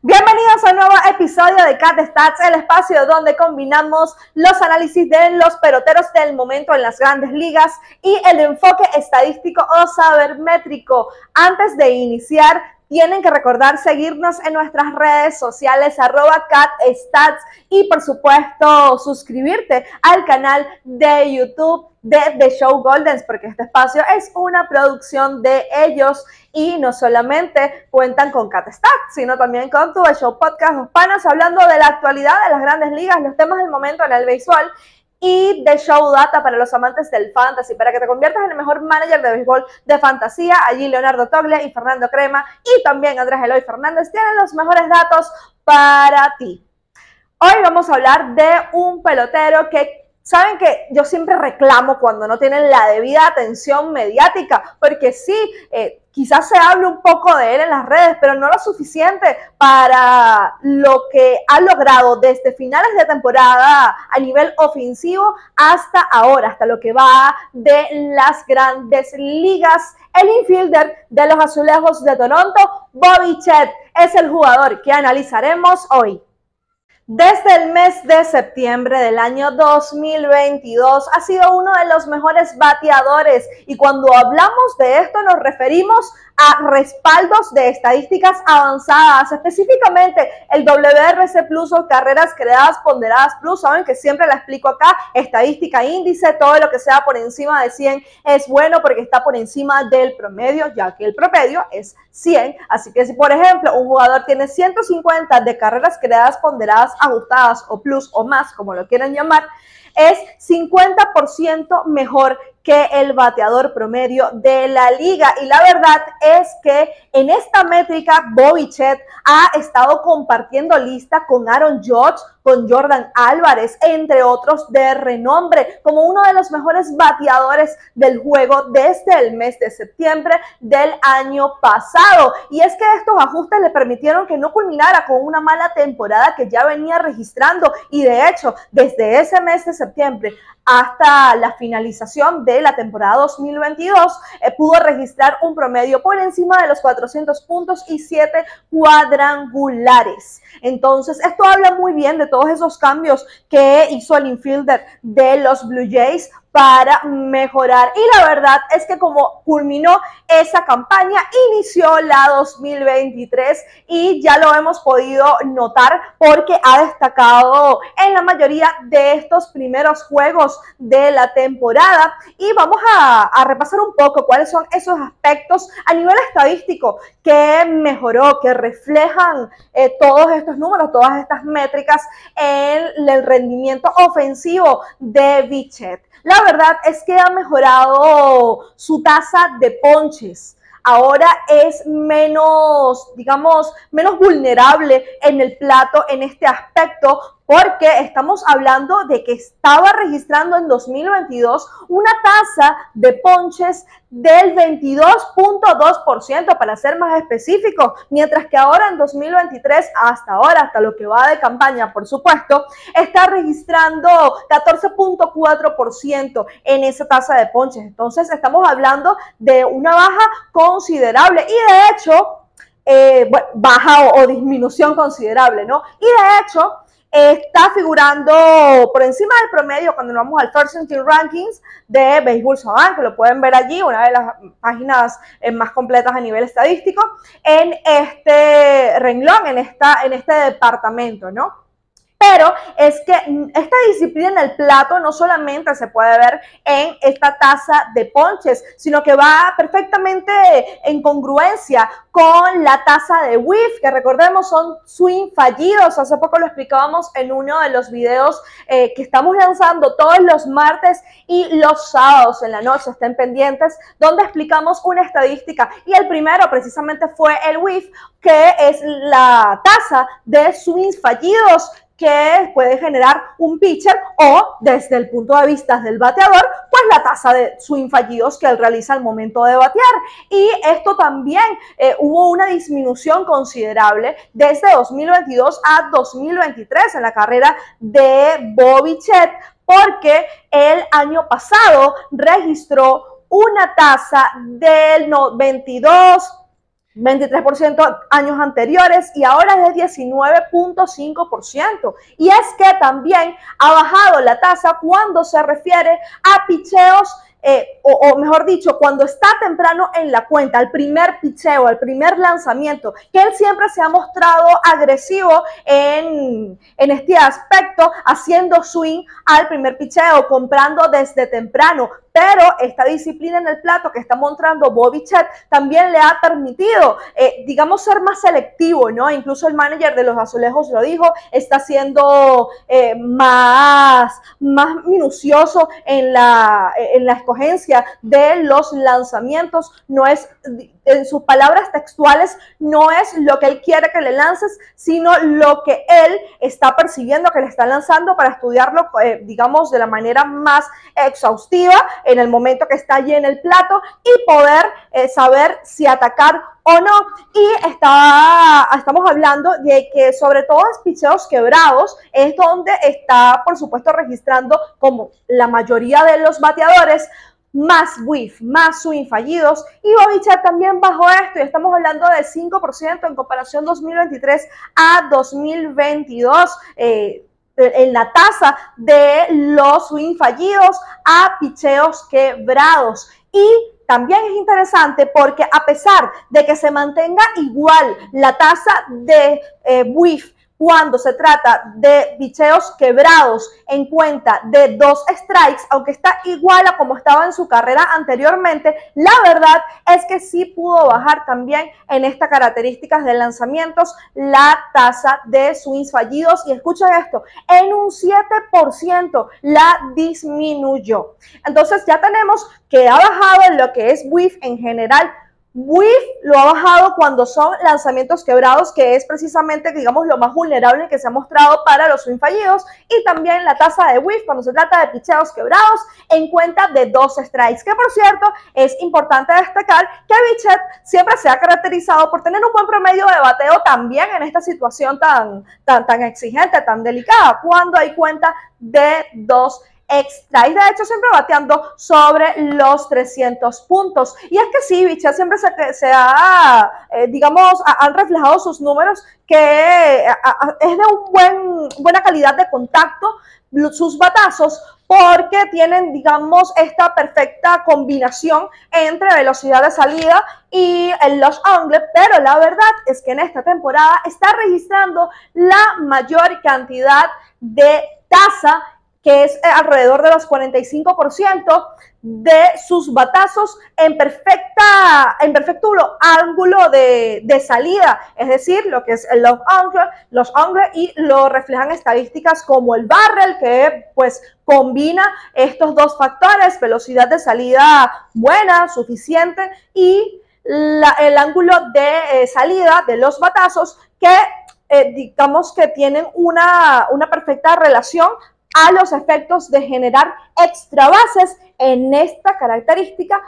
Bienvenidos a un nuevo episodio de Cat Stats, el espacio donde combinamos los análisis de los peloteros del momento en las grandes ligas y el enfoque estadístico o sabermétrico. Antes de iniciar, tienen que recordar seguirnos en nuestras redes sociales, arroba catstats y por supuesto suscribirte al canal de YouTube de The Show Goldens, porque este espacio es una producción de ellos y no solamente cuentan con CatStats, sino también con tu Show Podcast, los panas hablando de la actualidad de las grandes ligas, los temas del momento en el béisbol y de Show Data para los amantes del fantasy, para que te conviertas en el mejor manager de béisbol de fantasía. Allí Leonardo Togle y Fernando Crema y también Andrés Eloy Fernández tienen los mejores datos para ti. Hoy vamos a hablar de un pelotero que Saben que yo siempre reclamo cuando no tienen la debida atención mediática, porque sí, eh, quizás se hable un poco de él en las redes, pero no lo suficiente para lo que ha logrado desde finales de temporada a nivel ofensivo hasta ahora, hasta lo que va de las grandes ligas. El infielder de los Azulejos de Toronto, Bobby Chet, es el jugador que analizaremos hoy. Desde el mes de septiembre del año 2022 ha sido uno de los mejores bateadores. Y cuando hablamos de esto nos referimos a respaldos de estadísticas avanzadas, específicamente el WRC Plus o carreras creadas ponderadas Plus, saben que siempre la explico acá, estadística índice, todo lo que sea por encima de 100 es bueno porque está por encima del promedio, ya que el promedio es 100, así que si por ejemplo un jugador tiene 150 de carreras creadas ponderadas ajustadas o plus o más, como lo quieran llamar, es 50% mejor que el bateador promedio de la liga. Y la verdad es que en esta métrica, Bobichet ha estado compartiendo lista con Aaron Judge, con Jordan Álvarez, entre otros de renombre, como uno de los mejores bateadores del juego desde el mes de septiembre del año pasado. Y es que estos ajustes le permitieron que no culminara con una mala temporada que ya venía registrando. Y de hecho, desde ese mes de septiembre hasta la finalización de la temporada 2022, eh, pudo registrar un promedio por encima de los 400 puntos y 7 cuadrangulares. Entonces, esto habla muy bien de todos esos cambios que hizo el infielder de los Blue Jays para mejorar. Y la verdad es que como culminó esa campaña, inició la 2023 y ya lo hemos podido notar porque ha destacado en la mayoría de estos primeros juegos de la temporada. Y vamos a, repasar un poco cuáles son esos aspectos a nivel estadístico que mejoró, que reflejan eh, todos estos números, todas estas métricas en el rendimiento ofensivo de Bichet. Verdad es que ha mejorado su tasa de ponches. Ahora es menos, digamos, menos vulnerable en el plato en este aspecto porque estamos hablando de que estaba registrando en 2022 una tasa de ponches del 22.2% para ser más específico, mientras que ahora en 2023 hasta ahora, hasta lo que va de campaña, por supuesto, está registrando 14.4% en esa tasa de ponches. Entonces estamos hablando de una baja considerable y de hecho, eh, baja o disminución considerable, ¿no? Y de hecho, está figurando por encima del promedio cuando nos vamos al First Team Rankings de Baseball Savant, que lo pueden ver allí, una de las páginas eh, más completas a nivel estadístico, en este renglón, en, esta, en este departamento, ¿no? Pero es que esta disciplina en el plato no solamente se puede ver en esta taza de ponches, sino que va perfectamente en congruencia con la taza de whiff, que recordemos son swing fallidos. Hace poco lo explicábamos en uno de los videos eh, que estamos lanzando todos los martes y los sábados en la noche. Estén pendientes, donde explicamos una estadística. Y el primero precisamente fue el whiff, que es la tasa de swings fallidos que puede generar un pitcher o desde el punto de vista del bateador, pues la tasa de swing fallidos que él realiza al momento de batear. Y esto también eh, hubo una disminución considerable desde 2022 a 2023 en la carrera de Bobby porque el año pasado registró una tasa del 22 23% años anteriores y ahora es de 19.5%. Y es que también ha bajado la tasa cuando se refiere a picheos eh, o, mejor dicho, cuando está temprano en la cuenta, el primer picheo, el primer lanzamiento, que él siempre se ha mostrado agresivo en, en este aspecto, haciendo swing al primer picheo, comprando desde temprano, pero esta disciplina en el plato que está mostrando Bobby Chet también le ha permitido, eh, digamos, ser más selectivo, ¿no? Incluso el manager de los azulejos lo dijo, está siendo eh, más, más minucioso en la, en la escogencia de los lanzamientos, no es en sus palabras textuales, no es lo que él quiere que le lances, sino lo que él está persiguiendo que le está lanzando para estudiarlo, eh, digamos, de la manera más exhaustiva en el momento que está allí en el plato y poder eh, saber si atacar o no. Y está, estamos hablando de que sobre todo en picheos quebrados es donde está, por supuesto, registrando como la mayoría de los bateadores más whiff, más swing fallidos. Y Bobichat también bajó esto y estamos hablando de 5% en comparación 2023 a 2022. Eh, en la tasa de los swing fallidos a picheos quebrados. Y también es interesante porque a pesar de que se mantenga igual la tasa de eh, whiff cuando se trata de bicheos quebrados en cuenta de dos strikes, aunque está igual a como estaba en su carrera anteriormente, la verdad es que sí pudo bajar también en estas características de lanzamientos la tasa de swings fallidos. Y escuchen esto, en un 7% la disminuyó. Entonces ya tenemos que ha bajado en lo que es WIF en general WIF lo ha bajado cuando son lanzamientos quebrados, que es precisamente, digamos, lo más vulnerable que se ha mostrado para los swing fallidos. Y también la tasa de WIF cuando se trata de picheos quebrados en cuenta de dos strikes. Que por cierto, es importante destacar que Bichet siempre se ha caracterizado por tener un buen promedio de bateo también en esta situación tan, tan, tan exigente, tan delicada, cuando hay cuenta de dos strikes extra. Y de hecho siempre bateando sobre los 300 puntos. Y es que sí, Bichet siempre se, se ha, eh, digamos, han reflejado sus números que es de un buen, buena calidad de contacto, sus batazos, porque tienen, digamos, esta perfecta combinación entre velocidad de salida y Los Angeles, pero la verdad es que en esta temporada está registrando la mayor cantidad de tasa que es eh, alrededor de los 45% de sus batazos en, perfecta, en perfecto ángulo de, salida, es decir, lo que es los angle, los y lo reflejan estadísticas como el barrel, que pues combina estos dos factores, velocidad de salida buena, suficiente, y el ángulo de eh, salida de los batazos que eh, digamos que tienen una, una perfecta relación a los efectos de generar extra bases en esta característica,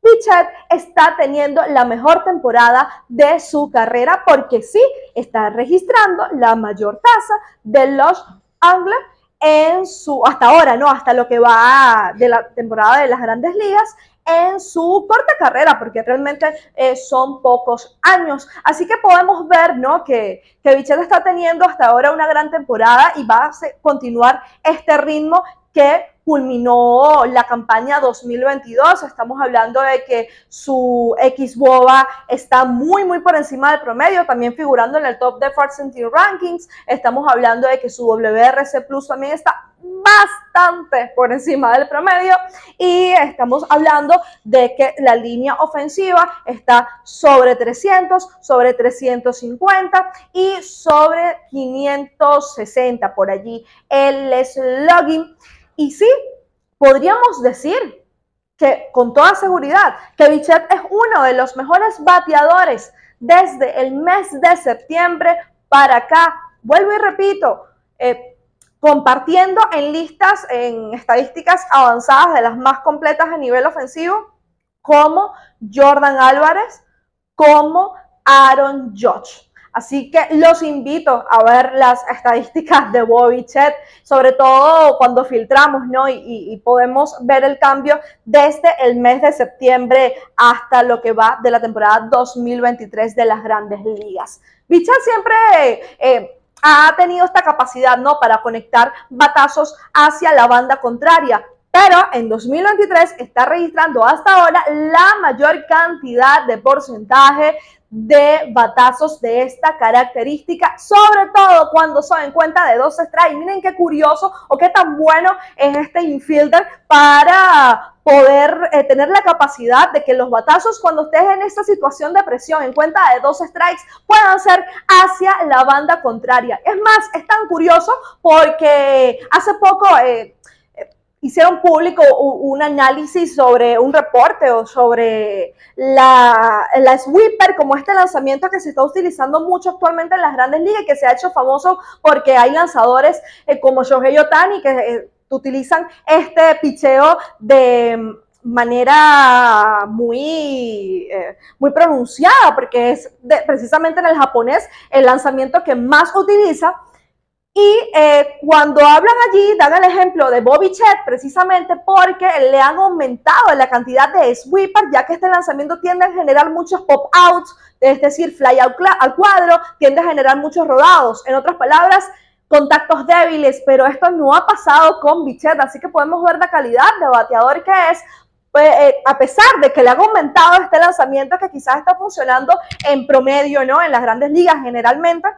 Pichet está teniendo la mejor temporada de su carrera porque sí está registrando la mayor tasa de los Anglers en su, hasta ahora, ¿no? Hasta lo que va de la temporada de las grandes ligas en su corta carrera, porque realmente eh, son pocos años. Así que podemos ver ¿no? que, que Bichette está teniendo hasta ahora una gran temporada y va a continuar este ritmo que culminó la campaña 2022. Estamos hablando de que su X-Boba está muy, muy por encima del promedio, también figurando en el top de Century Rankings. Estamos hablando de que su WRC Plus también está bastante por encima del promedio y estamos hablando de que la línea ofensiva está sobre 300, sobre 350 y sobre 560 por allí el slugging y sí, podríamos decir que con toda seguridad que Bichet es uno de los mejores bateadores desde el mes de septiembre para acá. Vuelvo y repito, eh, compartiendo en listas, en estadísticas avanzadas de las más completas a nivel ofensivo, como Jordan Álvarez, como Aaron Judge. Así que los invito a ver las estadísticas de Bobby Chet, sobre todo cuando filtramos, ¿no? Y, podemos ver el cambio desde el mes de septiembre hasta lo que va de la temporada 2023 de las grandes ligas. Bichat siempre eh, ha tenido esta capacidad, ¿no? Para conectar batazos hacia la banda contraria. Pero en 2023 está registrando hasta ahora la mayor cantidad de porcentaje de batazos de esta característica, sobre todo cuando son en cuenta de dos strikes. Miren qué curioso o qué tan bueno es este infielder para poder eh, tener la capacidad de que los batazos cuando estés en esta situación de presión en cuenta de dos strikes puedan ser hacia la banda contraria. Es más, es tan curioso porque hace poco... Eh, hicieron público un análisis sobre un reporte o sobre la, la, sweeper, como este lanzamiento que se está utilizando mucho actualmente en las grandes ligas, que se ha hecho famoso porque hay lanzadores eh, como Shohei Otani que eh, utilizan este picheo de manera muy, eh, muy pronunciada, porque es precisamente en el japonés el lanzamiento que más utiliza. Y eh, cuando hablan allí, dan el ejemplo de Bobby Chet precisamente porque le han aumentado la cantidad de sweepers, ya que este lanzamiento tiende a generar muchos pop-outs, es decir, fly out al cuadro, tiende a generar muchos rodados. En otras palabras, contactos débiles, pero esto no ha pasado con Bichet, así que podemos ver la calidad de bateador que es, pues, eh, a pesar de que le ha aumentado este lanzamiento que quizás está funcionando en promedio, ¿no? En las grandes ligas generalmente,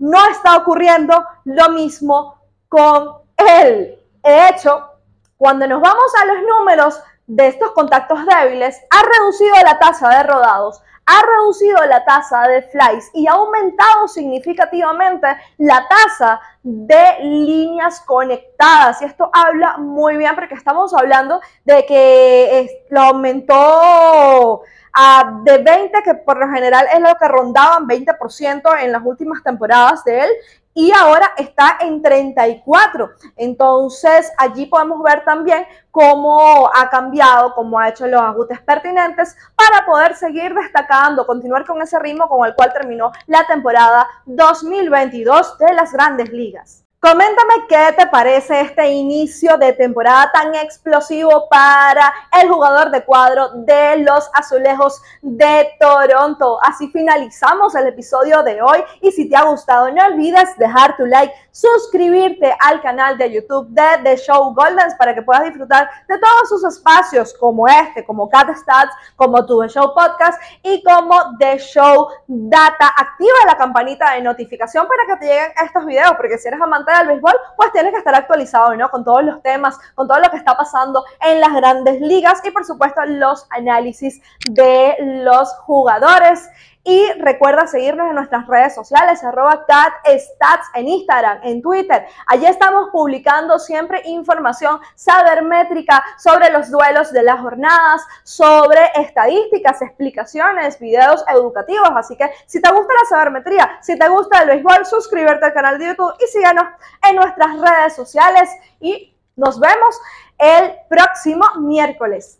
no está ocurriendo lo mismo con él. De hecho, cuando nos vamos a los números de estos contactos débiles, ha reducido la tasa de rodados, ha reducido la tasa de flies y ha aumentado significativamente la tasa de líneas conectadas. Y esto habla muy bien porque estamos hablando de que lo aumentó a de 20, que por lo general es lo que rondaban 20% en las últimas temporadas de él, y ahora está en 34. Entonces, allí podemos ver también cómo ha cambiado, cómo ha hecho los ajustes pertinentes para poder seguir destacando, continuar con ese ritmo con el cual terminó la temporada 2022 de las grandes ligas. Coméntame qué te parece este inicio de temporada tan explosivo para el jugador de cuadro de los Azulejos de Toronto. Así finalizamos el episodio de hoy y si te ha gustado no olvides dejar tu like, suscribirte al canal de YouTube de The Show Goldens para que puedas disfrutar de todos sus espacios como este, como Cat Stats, como tu The Show Podcast y como The Show Data. Activa la campanita de notificación para que te lleguen estos videos porque si eres amante del béisbol, pues tienes que estar actualizado, ¿no? Con todos los temas, con todo lo que está pasando en las grandes ligas y por supuesto los análisis de los jugadores. Y recuerda seguirnos en nuestras redes sociales, arroba catstats en Instagram, en Twitter. Allí estamos publicando siempre información sabermétrica sobre los duelos de las jornadas, sobre estadísticas, explicaciones, videos educativos. Así que si te gusta la sabermetría, si te gusta el béisbol, suscríbete al canal de YouTube y síganos en nuestras redes sociales. Y nos vemos el próximo miércoles.